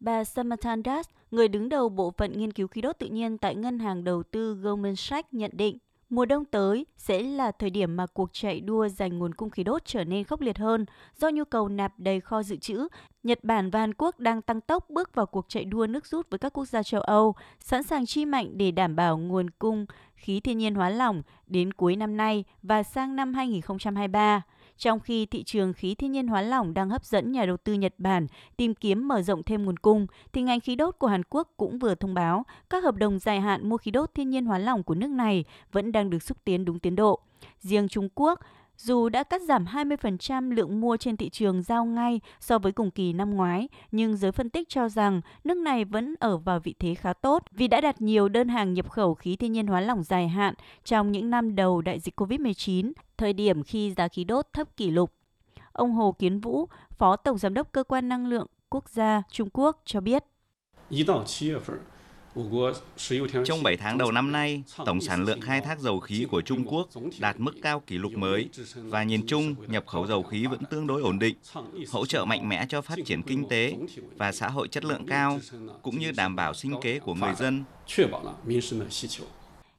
Bà Samantha Das, người đứng đầu bộ phận nghiên cứu khí đốt tự nhiên tại ngân hàng đầu tư Goldman Sachs nhận định, Mùa đông tới sẽ là thời điểm mà cuộc chạy đua giành nguồn cung khí đốt trở nên khốc liệt hơn do nhu cầu nạp đầy kho dự trữ. Nhật Bản và Hàn Quốc đang tăng tốc bước vào cuộc chạy đua nước rút với các quốc gia châu Âu, sẵn sàng chi mạnh để đảm bảo nguồn cung khí thiên nhiên hóa lỏng đến cuối năm nay và sang năm 2023. Trong khi thị trường khí thiên nhiên hóa lỏng đang hấp dẫn nhà đầu tư Nhật Bản tìm kiếm mở rộng thêm nguồn cung, thì ngành khí đốt của Hàn Quốc cũng vừa thông báo các hợp đồng dài hạn mua khí đốt thiên nhiên hóa lỏng của nước này vẫn đang được xúc tiến đúng tiến độ. Riêng Trung Quốc dù đã cắt giảm 20% lượng mua trên thị trường giao ngay so với cùng kỳ năm ngoái, nhưng giới phân tích cho rằng nước này vẫn ở vào vị thế khá tốt vì đã đặt nhiều đơn hàng nhập khẩu khí thiên nhiên hóa lỏng dài hạn trong những năm đầu đại dịch COVID-19, thời điểm khi giá khí đốt thấp kỷ lục. Ông Hồ Kiến Vũ, Phó Tổng Giám đốc Cơ quan Năng lượng Quốc gia Trung Quốc cho biết trong 7 tháng đầu năm nay, tổng sản lượng khai thác dầu khí của Trung Quốc đạt mức cao kỷ lục mới và nhìn chung nhập khẩu dầu khí vẫn tương đối ổn định, hỗ trợ mạnh mẽ cho phát triển kinh tế và xã hội chất lượng cao cũng như đảm bảo sinh kế của người dân.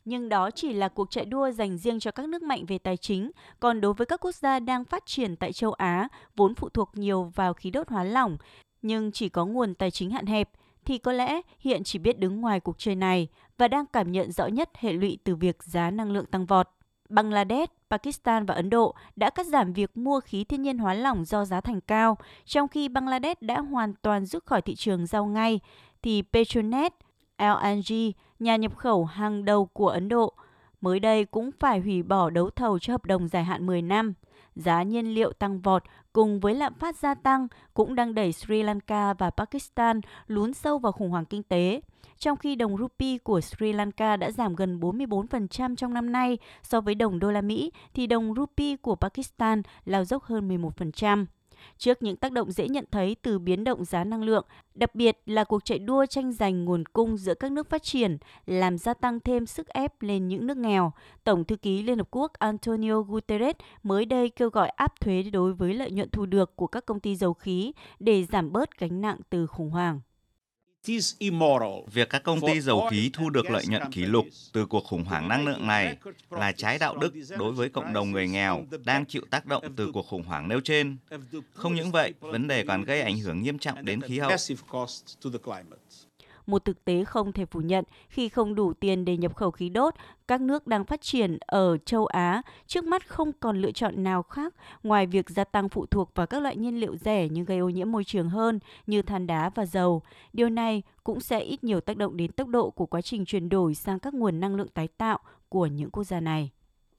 Nhưng đó chỉ là cuộc chạy đua dành riêng cho các nước mạnh về tài chính, còn đối với các quốc gia đang phát triển tại châu Á, vốn phụ thuộc nhiều vào khí đốt hóa lỏng, nhưng chỉ có nguồn tài chính hạn hẹp, thì có lẽ hiện chỉ biết đứng ngoài cuộc chơi này và đang cảm nhận rõ nhất hệ lụy từ việc giá năng lượng tăng vọt. Bangladesh, Pakistan và Ấn Độ đã cắt giảm việc mua khí thiên nhiên hóa lỏng do giá thành cao, trong khi Bangladesh đã hoàn toàn rút khỏi thị trường giao ngay, thì Petronet, LNG, nhà nhập khẩu hàng đầu của Ấn Độ, mới đây cũng phải hủy bỏ đấu thầu cho hợp đồng dài hạn 10 năm giá nhiên liệu tăng vọt cùng với lạm phát gia tăng cũng đang đẩy Sri Lanka và Pakistan lún sâu vào khủng hoảng kinh tế. Trong khi đồng rupee của Sri Lanka đã giảm gần 44% trong năm nay so với đồng đô la Mỹ, thì đồng rupee của Pakistan lao dốc hơn 11% trước những tác động dễ nhận thấy từ biến động giá năng lượng, đặc biệt là cuộc chạy đua tranh giành nguồn cung giữa các nước phát triển, làm gia tăng thêm sức ép lên những nước nghèo. Tổng thư ký Liên Hợp Quốc Antonio Guterres mới đây kêu gọi áp thuế đối với lợi nhuận thu được của các công ty dầu khí để giảm bớt gánh nặng từ khủng hoảng. Việc các công ty dầu khí thu được lợi nhuận kỷ lục từ cuộc khủng hoảng năng lượng này là trái đạo đức đối với cộng đồng người nghèo đang chịu tác động từ cuộc khủng hoảng nêu trên. Không những vậy, vấn đề còn gây ảnh hưởng nghiêm trọng đến khí hậu một thực tế không thể phủ nhận khi không đủ tiền để nhập khẩu khí đốt, các nước đang phát triển ở châu Á trước mắt không còn lựa chọn nào khác ngoài việc gia tăng phụ thuộc vào các loại nhiên liệu rẻ nhưng gây ô nhiễm môi trường hơn như than đá và dầu. Điều này cũng sẽ ít nhiều tác động đến tốc độ của quá trình chuyển đổi sang các nguồn năng lượng tái tạo của những quốc gia này.